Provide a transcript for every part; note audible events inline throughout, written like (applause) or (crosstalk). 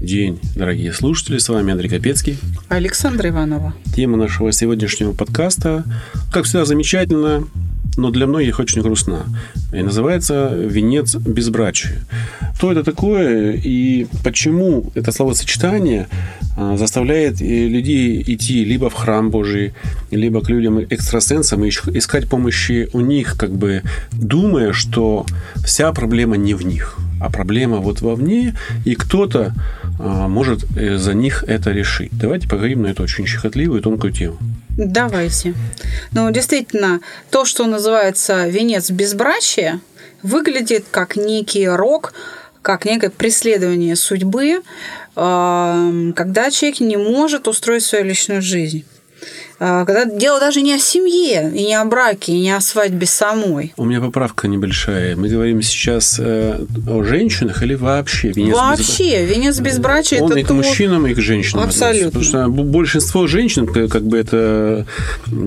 день, дорогие слушатели. С вами Андрей Капецкий. Александра Иванова. Тема нашего сегодняшнего подкаста, как всегда, замечательно, но для многих очень грустна. И называется «Венец безбрачия». Что это такое и почему это словосочетание а, заставляет э, людей идти либо в храм Божий, либо к людям экстрасенсам и искать помощи у них, как бы думая, что вся проблема не в них, а проблема вот вовне, и кто-то может э, за них это решить. Давайте поговорим на эту очень щекотливую и тонкую тему. Давайте. Ну, действительно, то, что называется венец безбрачия, выглядит как некий рок, как некое преследование судьбы, а, когда человек не может устроить свою личную жизнь. А, когда дело даже не о семье, и не о браке, и не о свадьбе самой. У меня поправка небольшая. Мы говорим сейчас э, о женщинах или вообще? Венец вообще. Без... Венец безбрачия Он это и к мужчинам, и к женщинам. Абсолютно. Потому что большинство женщин как бы это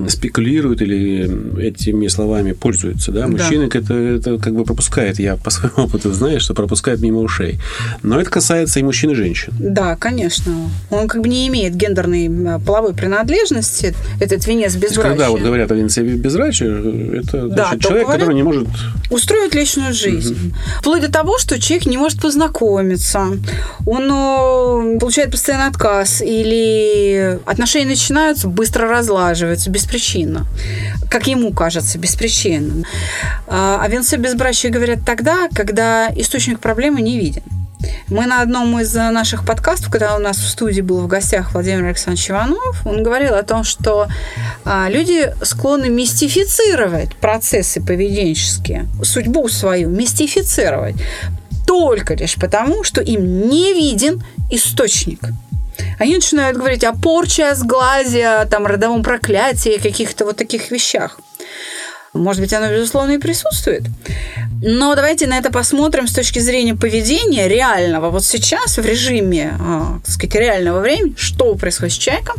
спекулируют или этими словами пользуются. Да? Мужчины да. Это, это как бы пропускают. Я по своему (laughs) опыту знаю, что пропускают мимо ушей. Но это касается и мужчин, и женщин. Да, конечно. Он как бы не имеет гендерной э, половой принадлежности этот венец безбрачия. Когда вот говорят о венце безбрачия, это да, значит, человек, говорят, который не может... Устроить личную жизнь. Угу. Вплоть до того, что человек не может познакомиться, он э, получает постоянный отказ, или отношения начинаются, быстро разлаживаются, беспричинно. Как ему кажется, беспричинно. А о венце безбрачия говорят тогда, когда источник проблемы не виден. Мы на одном из наших подкастов, когда у нас в студии был в гостях Владимир Александрович Иванов, он говорил о том, что а, люди склонны мистифицировать процессы поведенческие, судьбу свою мистифицировать только лишь потому, что им не виден источник. Они начинают говорить о порче, о сглазе, о там, родовом проклятии, каких-то вот таких вещах. Может быть, оно, безусловно, и присутствует. Но давайте на это посмотрим с точки зрения поведения реального. Вот сейчас в режиме, а, так сказать, реального времени, что происходит с человеком,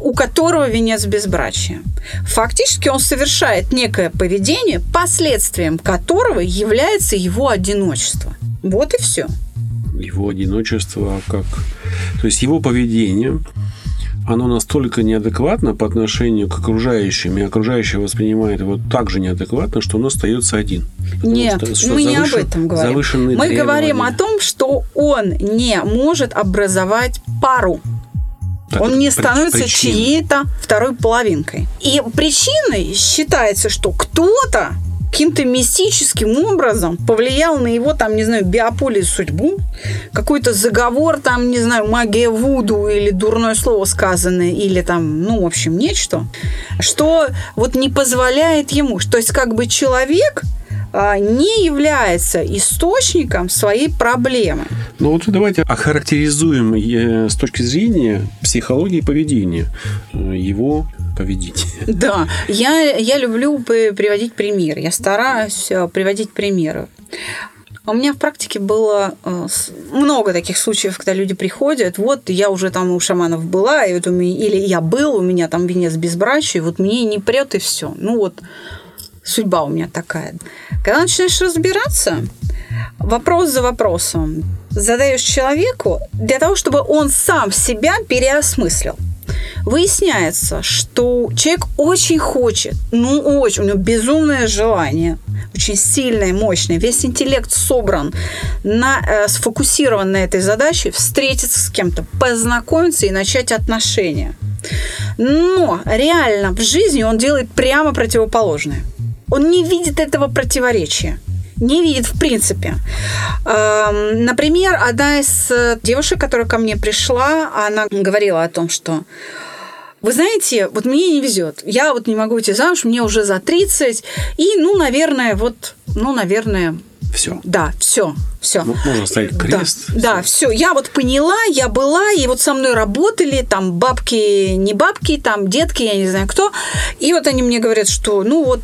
у которого венец безбрачия. Фактически он совершает некое поведение, последствием которого является его одиночество. Вот и все. Его одиночество как... То есть его поведение оно настолько неадекватно по отношению к окружающим, и окружающие воспринимает его так же неадекватно, что он остается один. Нет, что, что мы завышен, не об этом говорим. Мы требования. говорим о том, что он не может образовать пару. Так, он не становится чьей-то второй половинкой. И причиной считается, что кто-то каким-то мистическим образом повлиял на его, там, не знаю, биополе судьбу, какой-то заговор, там, не знаю, магия Вуду или дурное слово сказанное, или там, ну, в общем, нечто, что вот не позволяет ему, то есть как бы человек а, не является источником своей проблемы. Ну вот давайте охарактеризуем э, с точки зрения психологии поведения э, его поведение. Да, я, я люблю приводить примеры. Я стараюсь э, приводить примеры. У меня в практике было много таких случаев, когда люди приходят, вот я уже там у шаманов была, и вот у меня, или я был, у меня там венец безбрачия, вот мне не прет и все. Ну вот судьба у меня такая. Когда начинаешь разбираться, вопрос за вопросом задаешь человеку для того, чтобы он сам себя переосмыслил. Выясняется, что человек очень хочет, ну очень, у него безумное желание, очень сильное, мощное, весь интеллект собран, на, э, сфокусирован на этой задаче, встретиться с кем-то, познакомиться и начать отношения. Но реально в жизни он делает прямо противоположное – он не видит этого противоречия не видит в принципе. Эм, например, одна из э, девушек, которая ко мне пришла, она говорила о том, что вы знаете, вот мне не везет. Я вот не могу идти замуж, мне уже за 30. И, ну, наверное, вот, ну, наверное, Все. Да, все, все. Можно ставить крест. Да, да, все. Я вот поняла, я была, и вот со мной работали там бабки, не бабки, там детки, я не знаю кто. И вот они мне говорят, что, ну вот,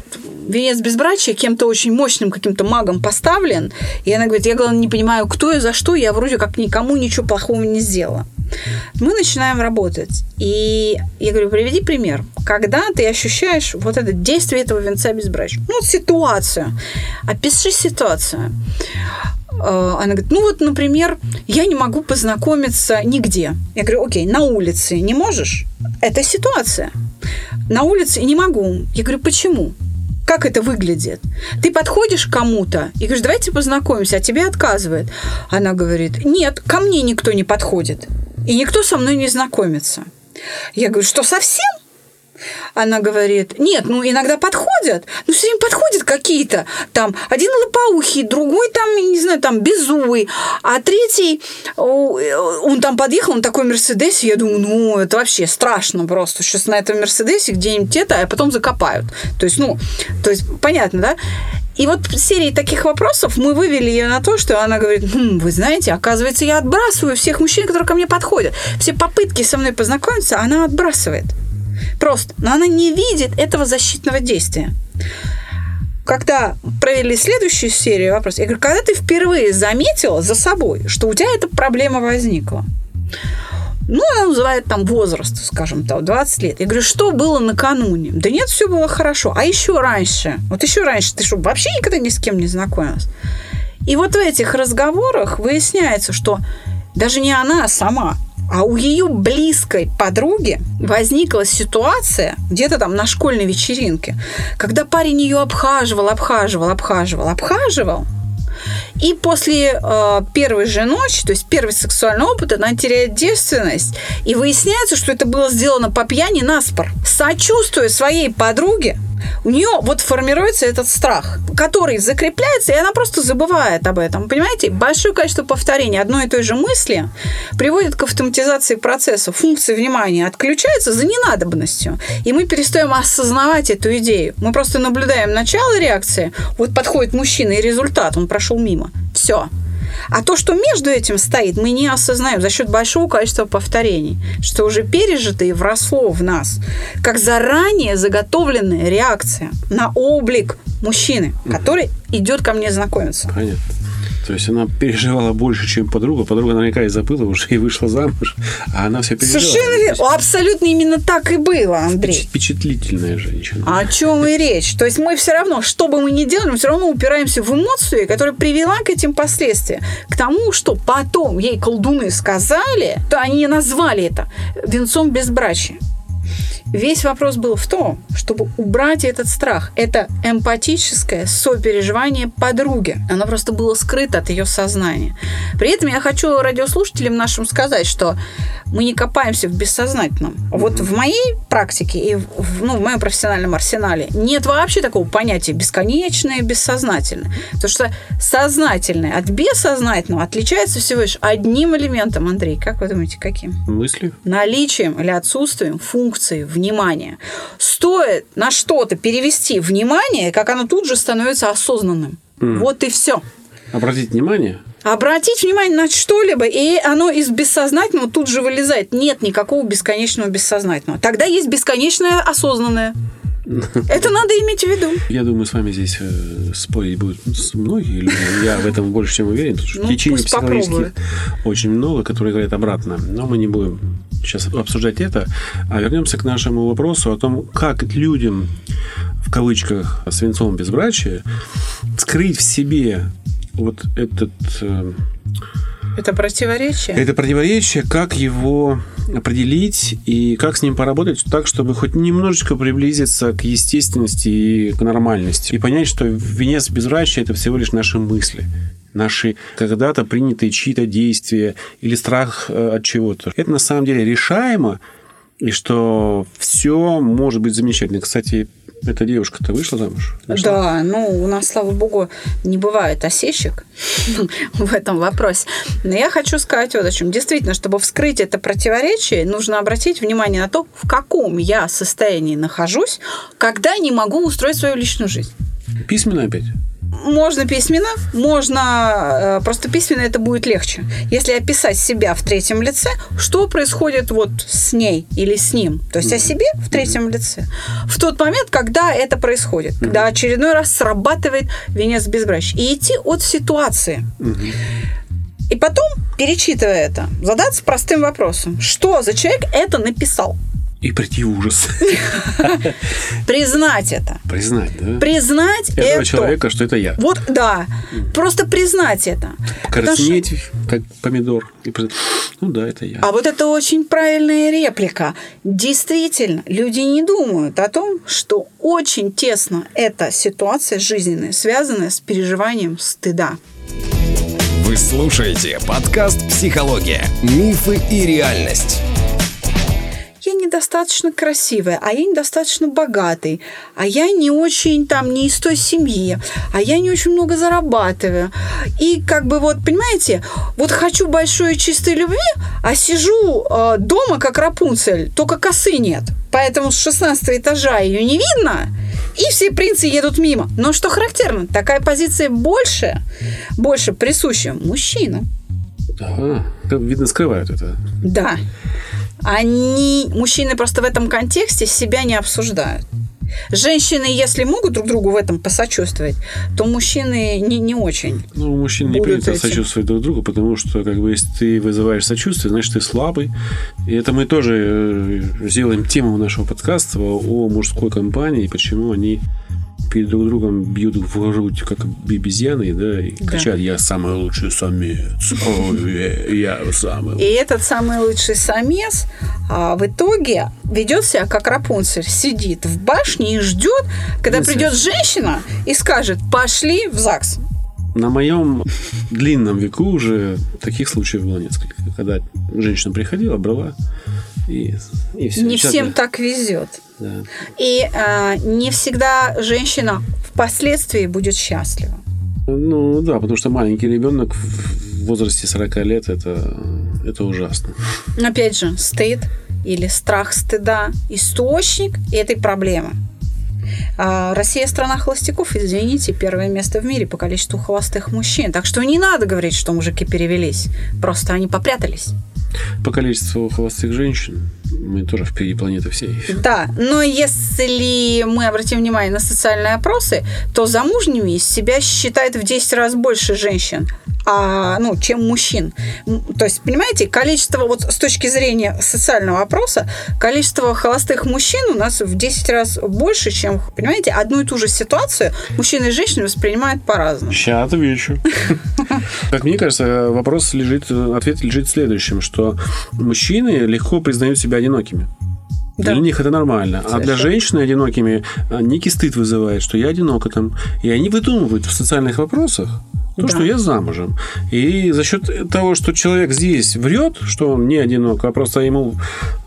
венец безбрачия кем-то очень мощным каким-то магом поставлен. И она говорит, я, главное, не понимаю, кто и за что, я вроде как никому ничего плохого не сделала. Мы начинаем работать. И я говорю, приведи пример. Когда ты ощущаешь вот это действие этого венца безбрачия? Ну, ситуацию. Опиши ситуацию. Э, она говорит, ну вот, например, я не могу познакомиться нигде. Я говорю, окей, на улице не можешь? Это ситуация. На улице не могу. Я говорю, почему? как это выглядит. Ты подходишь к кому-то и говоришь, давайте познакомимся, а тебе отказывает. Она говорит, нет, ко мне никто не подходит. И никто со мной не знакомится. Я говорю, что совсем? Она говорит, нет, ну иногда подходят, ну все время подходят какие-то, там один лопоухий, другой там, не знаю, там беззубый, а третий, он там подъехал, он такой Мерседес, я думаю, ну это вообще страшно просто, сейчас на этом Мерседесе где-нибудь это, а потом закопают. То есть, ну, то есть понятно, да? И вот серии таких вопросов мы вывели ее на то, что она говорит, хм, вы знаете, оказывается, я отбрасываю всех мужчин, которые ко мне подходят. Все попытки со мной познакомиться, она отбрасывает. Просто. Но она не видит этого защитного действия. Когда провели следующую серию вопросов, я говорю, когда ты впервые заметила за собой, что у тебя эта проблема возникла? Ну, она называет там возраст, скажем, там, 20 лет. Я говорю, что было накануне? Да нет, все было хорошо. А еще раньше? Вот еще раньше ты что, вообще никогда ни с кем не знакомилась? И вот в этих разговорах выясняется, что даже не она сама, а у ее близкой подруги возникла ситуация где-то там на школьной вечеринке, когда парень ее обхаживал, обхаживал, обхаживал, обхаживал, и после э, первой же ночи, то есть первый сексуальный опыт, она теряет девственность. И выясняется, что это было сделано по пьяни на спор. Сочувствуя своей подруге, у нее вот формируется этот страх, который закрепляется, и она просто забывает об этом. Понимаете, большое количество повторений одной и той же мысли приводит к автоматизации процесса. Функция внимания отключается за ненадобностью. И мы перестаем осознавать эту идею. Мы просто наблюдаем начало реакции. Вот подходит мужчина, и результат, он прошел мимо. Все. А то, что между этим стоит, мы не осознаем за счет большого количества повторений, что уже пережито и вросло в нас, как заранее заготовленная реакция на облик мужчины, который идет ко мне знакомиться. Понятно. То есть она переживала больше, чем подруга. Подруга наверняка и забыла уже и вышла замуж, а она все переживала. Совершенно верно. Абсолютно именно так и было, Андрей. Впечатлительная женщина. О чем и речь. То есть мы все равно, что бы мы ни делали, мы все равно упираемся в эмоцию, которая привела к этим последствиям. К тому, что потом ей колдуны сказали, то они назвали это венцом безбрачия. Весь вопрос был в том, чтобы убрать этот страх. Это эмпатическое сопереживание подруги. Оно просто было скрыто от ее сознания. При этом я хочу радиослушателям нашим сказать, что мы не копаемся в бессознательном. Вот в моей практике и в, ну, в моем профессиональном арсенале нет вообще такого понятия бесконечное и бессознательное. Потому что сознательное от бессознательного отличается всего лишь одним элементом, Андрей. Как вы думаете, каким? Мысли. Наличием или отсутствием функции в внимание. Стоит на что-то перевести внимание, как оно тут же становится осознанным. Mm. Вот и все. Обратить внимание? Обратить внимание на что-либо, и оно из бессознательного тут же вылезает. Нет никакого бесконечного бессознательного. Тогда есть бесконечное осознанное. (laughs) Это надо иметь в виду. Я думаю, с вами здесь э, спорить будут многие люди. Я в этом больше чем уверен. Потому что ну, течений психологических очень много, которые говорят обратно. Но мы не будем сейчас обсуждать это, а вернемся к нашему вопросу о том, как людям, в кавычках, свинцовом безбрачия, скрыть в себе вот этот... Э, это противоречие? Это противоречие, как его определить и как с ним поработать так, чтобы хоть немножечко приблизиться к естественности и к нормальности. И понять, что венец безбрачия – это всего лишь наши мысли наши когда-то принятые чьи-то действия или страх э, от чего-то. Это на самом деле решаемо, и что все может быть замечательно. Кстати, эта девушка-то вышла замуж? Нашла? Да, ну, у нас, слава богу, не бывает осечек (laughs) в этом вопросе. Но я хочу сказать вот о чем. Действительно, чтобы вскрыть это противоречие, нужно обратить внимание на то, в каком я состоянии нахожусь, когда не могу устроить свою личную жизнь. Письменно опять? Можно письменно, можно э, просто письменно это будет легче. Если описать себя в третьем лице, что происходит вот с ней или с ним, то есть о себе в третьем лице, в тот момент, когда это происходит, когда очередной раз срабатывает венец безбрачия, и идти от ситуации. И потом, перечитывая это, задаться простым вопросом, что за человек это написал? И прийти в ужас. (laughs) Признать это. Признать, да? Признать Этого это. человека, что это я. Вот, да. Просто признать это. Потому что- как помидор. И при- Ну да, это я. А вот это очень правильная реплика. Действительно, люди не думают о том, что очень тесно эта ситуация жизненная, связанная с переживанием стыда. Вы слушаете подкаст «Психология. Мифы и реальность». Недостаточно красивая, а я недостаточно богатый, а я не очень там не из той семьи, а я не очень много зарабатываю. И как бы вот, понимаете, вот хочу большой чистой любви, а сижу э, дома как Рапунцель, только косы нет. Поэтому с 16 этажа ее не видно, и все принцы едут мимо. Но что характерно, такая позиция больше, больше присуща мужчинам. Ага. Видно, скрывают это. Да. Они, мужчины просто в этом контексте себя не обсуждают. Женщины, если могут друг другу в этом посочувствовать, то мужчины не, не очень. Ну, мужчины не принято этим. сочувствовать друг другу, потому что, как бы, если ты вызываешь сочувствие, значит, ты слабый. И это мы тоже э, сделаем тему нашего подкаста о мужской компании, почему они перед друг другом бьют в грудь, как обезьяны, да, и Да. кричат, я самый лучший самец, ой, я самый И этот самый лучший самец а, в итоге ведет себя как Рапунцель, сидит в башне и ждет, когда придет женщина и скажет, пошли в ЗАГС. На моем длинном веку уже таких случаев было несколько, когда женщина приходила, брала и, и все. Не всем так везет. Да. И а, не всегда женщина впоследствии будет счастлива. Ну да, потому что маленький ребенок в возрасте 40 лет это, это ужасно. Опять же, стыд или страх стыда – источник этой проблемы. А Россия – страна холостяков, извините, первое место в мире по количеству холостых мужчин. Так что не надо говорить, что мужики перевелись. Просто они попрятались. По количеству холостых женщин мы тоже впереди планеты всей. Да, но если мы обратим внимание на социальные опросы, то замужними себя считает в 10 раз больше женщин, а, ну, чем мужчин. То есть, понимаете, количество, вот с точки зрения социального опроса, количество холостых мужчин у нас в 10 раз больше, чем, понимаете, одну и ту же ситуацию мужчины и женщины воспринимают по-разному. Сейчас отвечу. Как мне кажется, вопрос лежит, ответ лежит в следующем, что мужчины легко признают себя одинокими. Да. Для них это нормально. А для Совершенно. женщины одинокими а, некий стыд вызывает, что я одинока там. И они выдумывают в социальных вопросах то, Да. что я замужем. И за счет того, что человек здесь врет, что он не одинок, а просто ему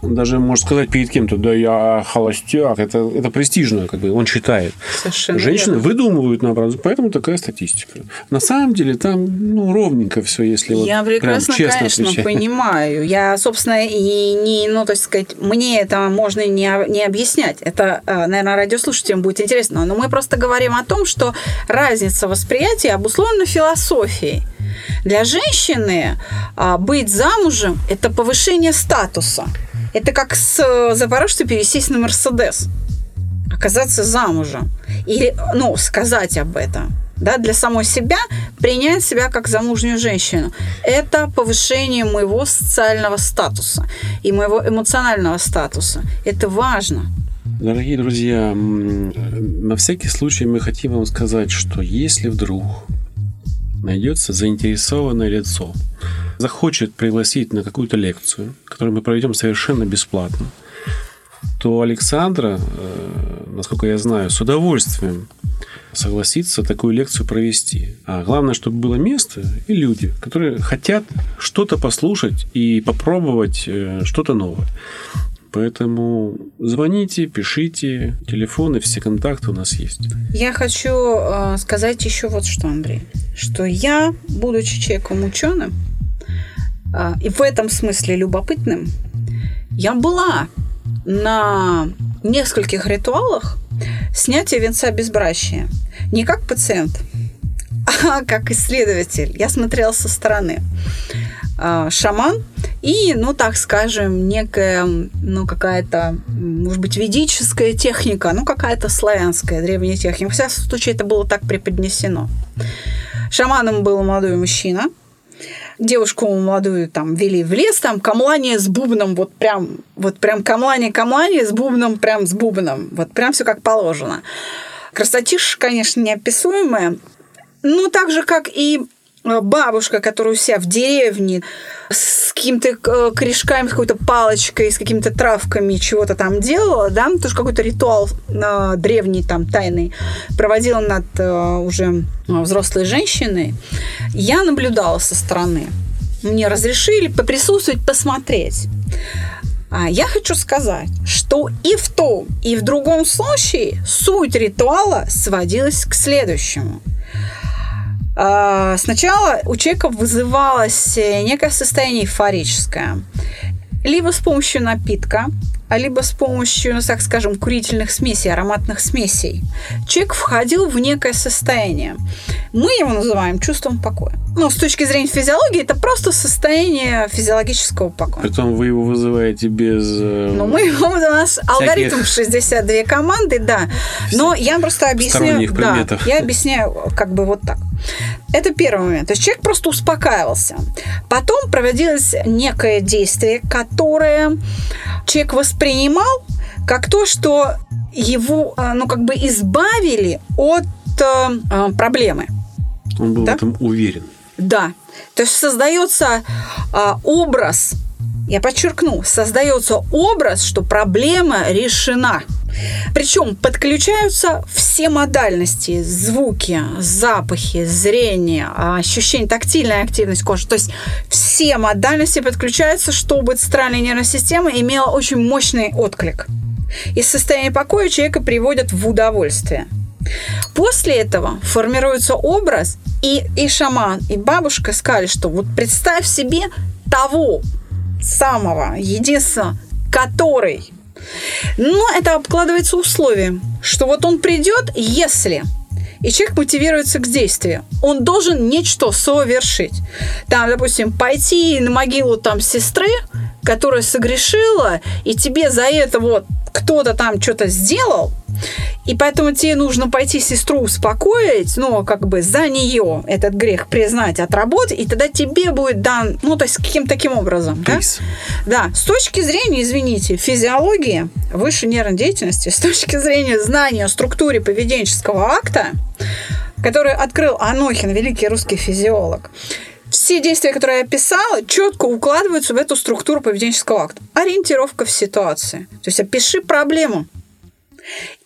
даже может сказать перед кем-то, да я холостяк, это, это престижно, как бы он считает. Совершенно Женщины верно. выдумывают наоборот, поэтому такая статистика. На самом деле там ну, ровненько все, если вот Я прям прекрасно, честно конечно, отвечать. понимаю. Я, собственно, и не, ну, то есть сказать, мне это можно не, не объяснять. Это, э, наверное, радиослушателям будет интересно. Но мы просто говорим о том, что разница восприятия обусловлена философией. Для женщины а, быть замужем – это повышение статуса. Это как с э, Запорожца пересесть на Мерседес оказаться замужем. Или, ну, сказать об этом. Да, для самой себя принять себя как замужнюю женщину. Это повышение моего социального статуса и моего эмоционального статуса. Это важно. Дорогие друзья, на всякий случай мы хотим вам сказать, что если вдруг найдется заинтересованное лицо, захочет пригласить на какую-то лекцию, которую мы проведем совершенно бесплатно, то Александра, э, насколько я знаю, с удовольствием согласится такую лекцию провести. А главное, чтобы было место и люди, которые хотят что-то послушать и попробовать э, что-то новое. Поэтому звоните, пишите, телефоны, все контакты у нас есть. Я хочу э, сказать еще вот что, Андрей. Что я, будучи человеком ученым, э, и в этом смысле любопытным, я была на нескольких ритуалах снятия венца безбрачия. Не как пациент, (laughs) а как исследователь. Я смотрела со стороны. А, шаман и, ну, так скажем, некая, ну, какая-то, может быть, ведическая техника, ну, какая-то славянская древняя техника. В всяком случае, это было так преподнесено. Шаманом был молодой мужчина, девушку молодую там вели в лес, там камлание с бубном, вот прям, вот прям камлание, камлание с бубном, прям с бубном, вот прям все как положено. Красотища, конечно, неописуемая, ну, так же, как и бабушка, которая у себя в деревне с какими-то э, корешками, с какой-то палочкой, с какими-то травками чего-то там делала, да, ну, тоже какой-то ритуал э, древний, там, тайный, проводила над э, уже взрослой женщиной, я наблюдала со стороны. Мне разрешили поприсутствовать, посмотреть. А я хочу сказать, что и в том, и в другом случае суть ритуала сводилась к следующему – сначала у человека вызывалось некое состояние эйфорическое. Либо с помощью напитка, а либо с помощью, ну, так скажем, курительных смесей, ароматных смесей. Человек входил в некое состояние. Мы его называем чувством покоя. Ну, с точки зрения физиологии, это просто состояние физиологического покоя. Притом вы его вызываете без... Э, ну, мы его, у нас алгоритм 62 команды, да. Но я просто объясняю... Да, я объясняю как бы вот так. Это первый момент. То есть человек просто успокаивался. Потом проводилось некое действие, которое человек воспринимал как то, что его, э, ну, как бы избавили от э, проблемы. Он был да? в этом уверен. Да. То есть создается э, образ, я подчеркну, создается образ, что проблема решена. Причем подключаются все модальности, звуки, запахи, зрение, ощущение, тактильная активность кожи. То есть все модальности подключаются, чтобы центральная нервная система имела очень мощный отклик. Из состояния покоя человека приводят в удовольствие. После этого формируется образ, и, и шаман, и бабушка сказали, что вот представь себе того самого единственного, который но это обкладывается условием, что вот он придет, если и человек мотивируется к действию. Он должен нечто совершить. Там, допустим, пойти на могилу там сестры, которая согрешила, и тебе за это вот кто-то там что-то сделал, и поэтому тебе нужно пойти сестру успокоить, ну, как бы за нее этот грех признать, отработать, и тогда тебе будет дан, ну, то есть каким таким образом. Да? да, с точки зрения, извините, физиологии, высшей нервной деятельности, с точки зрения знания о структуре поведенческого акта, который открыл Анохин, великий русский физиолог, все действия, которые я описала, четко укладываются в эту структуру поведенческого акта. Ориентировка в ситуации. То есть опиши проблему.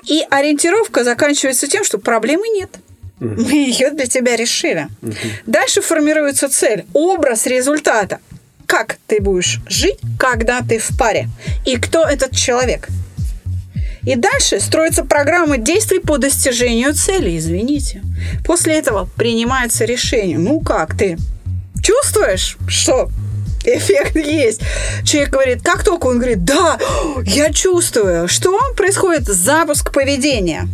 И ориентировка заканчивается тем, что проблемы нет. Мы ее для тебя решили. Дальше формируется цель, образ результата. Как ты будешь жить, когда ты в паре? И кто этот человек? И дальше строится программа действий по достижению цели, извините. После этого принимается решение. Ну как ты? Чувствуешь, что эффект есть. Человек говорит, как только он говорит, да, я чувствую, что происходит запуск поведения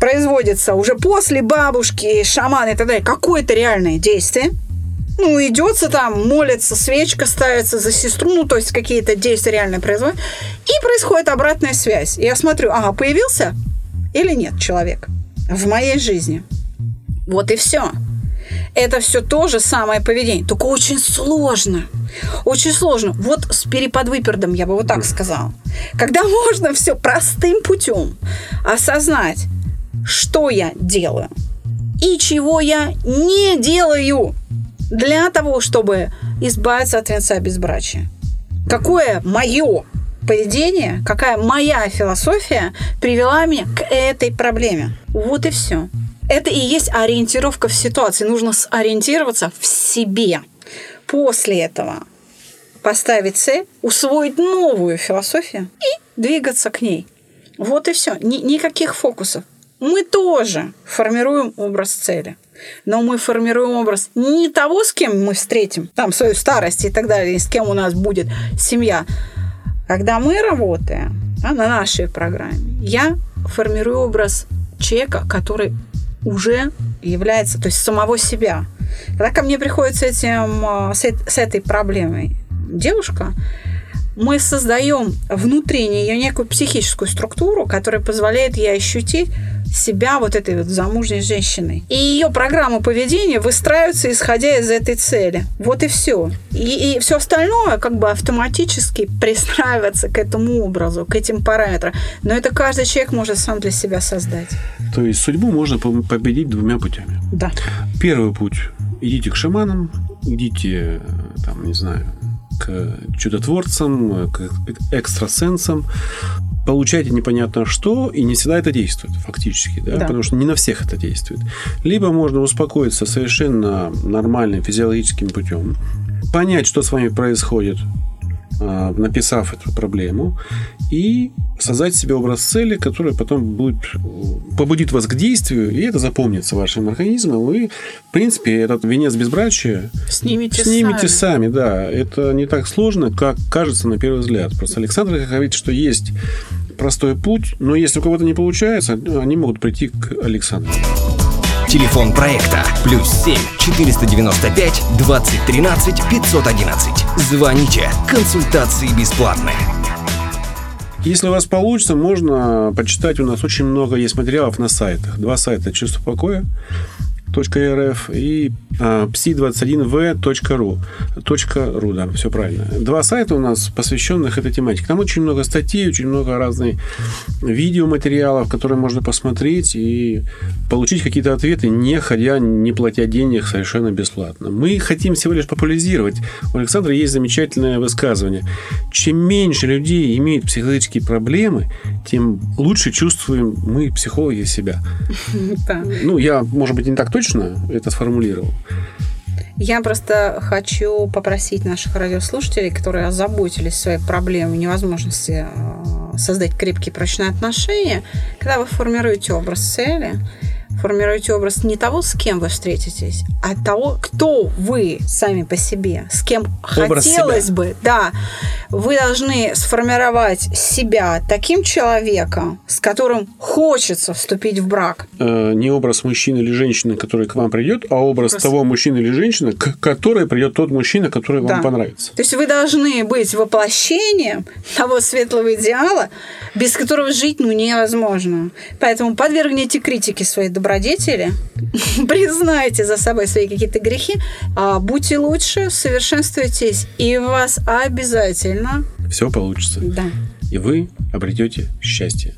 производится уже после бабушки, шамана и так далее, какое-то реальное действие, ну, идется там, молится, свечка ставится за сестру, ну, то есть какие-то действия реально происходят, и происходит обратная связь. Я смотрю, ага, появился или нет человек в моей жизни. Вот и все это все то же самое поведение, только очень сложно. Очень сложно. Вот с переподвыпердом я бы вот так сказала. Когда (laughs) можно все простым путем осознать, что я делаю и чего я не делаю для того, чтобы избавиться от венца безбрачия. Какое мое поведение, какая моя философия привела меня к этой проблеме. Вот и все. Это и есть ориентировка в ситуации. Нужно сориентироваться в себе. После этого поставить цель, усвоить новую философию и двигаться к ней. Вот и все. Ни, никаких фокусов. Мы тоже формируем образ цели. Но мы формируем образ не того, с кем мы встретим, там, свою старость и так далее, с кем у нас будет семья. Когда мы работаем а, на нашей программе, я формирую образ человека, который уже является, то есть самого себя. Когда ко мне приходит с, этим, а, с, с этой проблемой девушка, мы создаем внутри нее некую психическую структуру, которая позволяет ей ощутить себя вот этой вот замужней женщиной. И ее программа поведения выстраивается, исходя из этой цели. Вот и все. И, и все остальное как бы автоматически пристраивается к этому образу, к этим параметрам. Но это каждый человек может сам для себя создать. То есть судьбу можно победить двумя путями. Да. Первый путь. Идите к шаманам, идите, там, не знаю, к чудотворцам, к экстрасенсам, получаете непонятно что, и не всегда это действует фактически, да? Да. потому что не на всех это действует. Либо можно успокоиться совершенно нормальным физиологическим путем, понять, что с вами происходит, написав эту проблему, и создать себе образ цели, который потом будет побудит вас к действию, и это запомнится вашим организмом. И, в принципе, этот венец безбрачия снимите, снимите сами. сами. Да, это не так сложно, как кажется на первый взгляд. Просто Александр говорит, что есть простой путь, но если у кого-то не получается, они могут прийти к Александру. Телефон проекта плюс 7 495 2013 511. Звоните. Консультации бесплатные. Если у вас получится, можно почитать. У нас очень много есть материалов на сайтах. Два сайта «Чувство покоя» .rf и а, psi21v.ru. .ru, да, все правильно. Два сайта у нас, посвященных этой тематике. Там очень много статей, очень много разных видеоматериалов, которые можно посмотреть и получить какие-то ответы, не ходя, не платя денег совершенно бесплатно. Мы хотим всего лишь популяризировать. У Александра есть замечательное высказывание. Чем меньше людей имеют психологические проблемы, тем лучше чувствуем мы, психологи, себя. (laughs) Ну, я, может быть, не так точно это сформулировал. Я просто хочу попросить наших радиослушателей, которые озаботились своей проблемой невозможности э, создать крепкие прочные отношения, когда вы формируете образ цели, формируете образ не того, с кем вы встретитесь, а того, кто вы сами по себе, с кем образ хотелось себя. бы, да, вы должны сформировать себя таким человеком, с которым хочется вступить в брак. Э, не образ мужчины или женщины, который к вам придет, а образ, образ... того мужчины или женщины, к которой придет тот мужчина, который да. вам понравится. То есть вы должны быть воплощением того светлого идеала, без которого жить ну невозможно. Поэтому подвергните критике своей добродетели, (laughs) признайте за собой свои какие-то грехи, а будьте лучше, совершенствуйтесь, и у вас обязательно все получится. Да. И вы обретете счастье.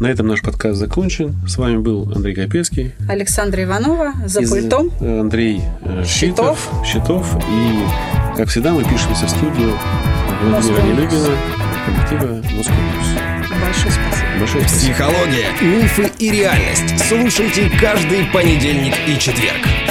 На этом наш подкаст закончен. С вами был Андрей Капецкий. Александра Иванова за Из пультом. Андрей э, Щитов. Щитов. И, как всегда, мы пишемся в студию Владимира Нелюбина, коллектива Москва Большое спасибо. Большое спасибо. Психология, мифы и реальность. Слушайте каждый понедельник и четверг.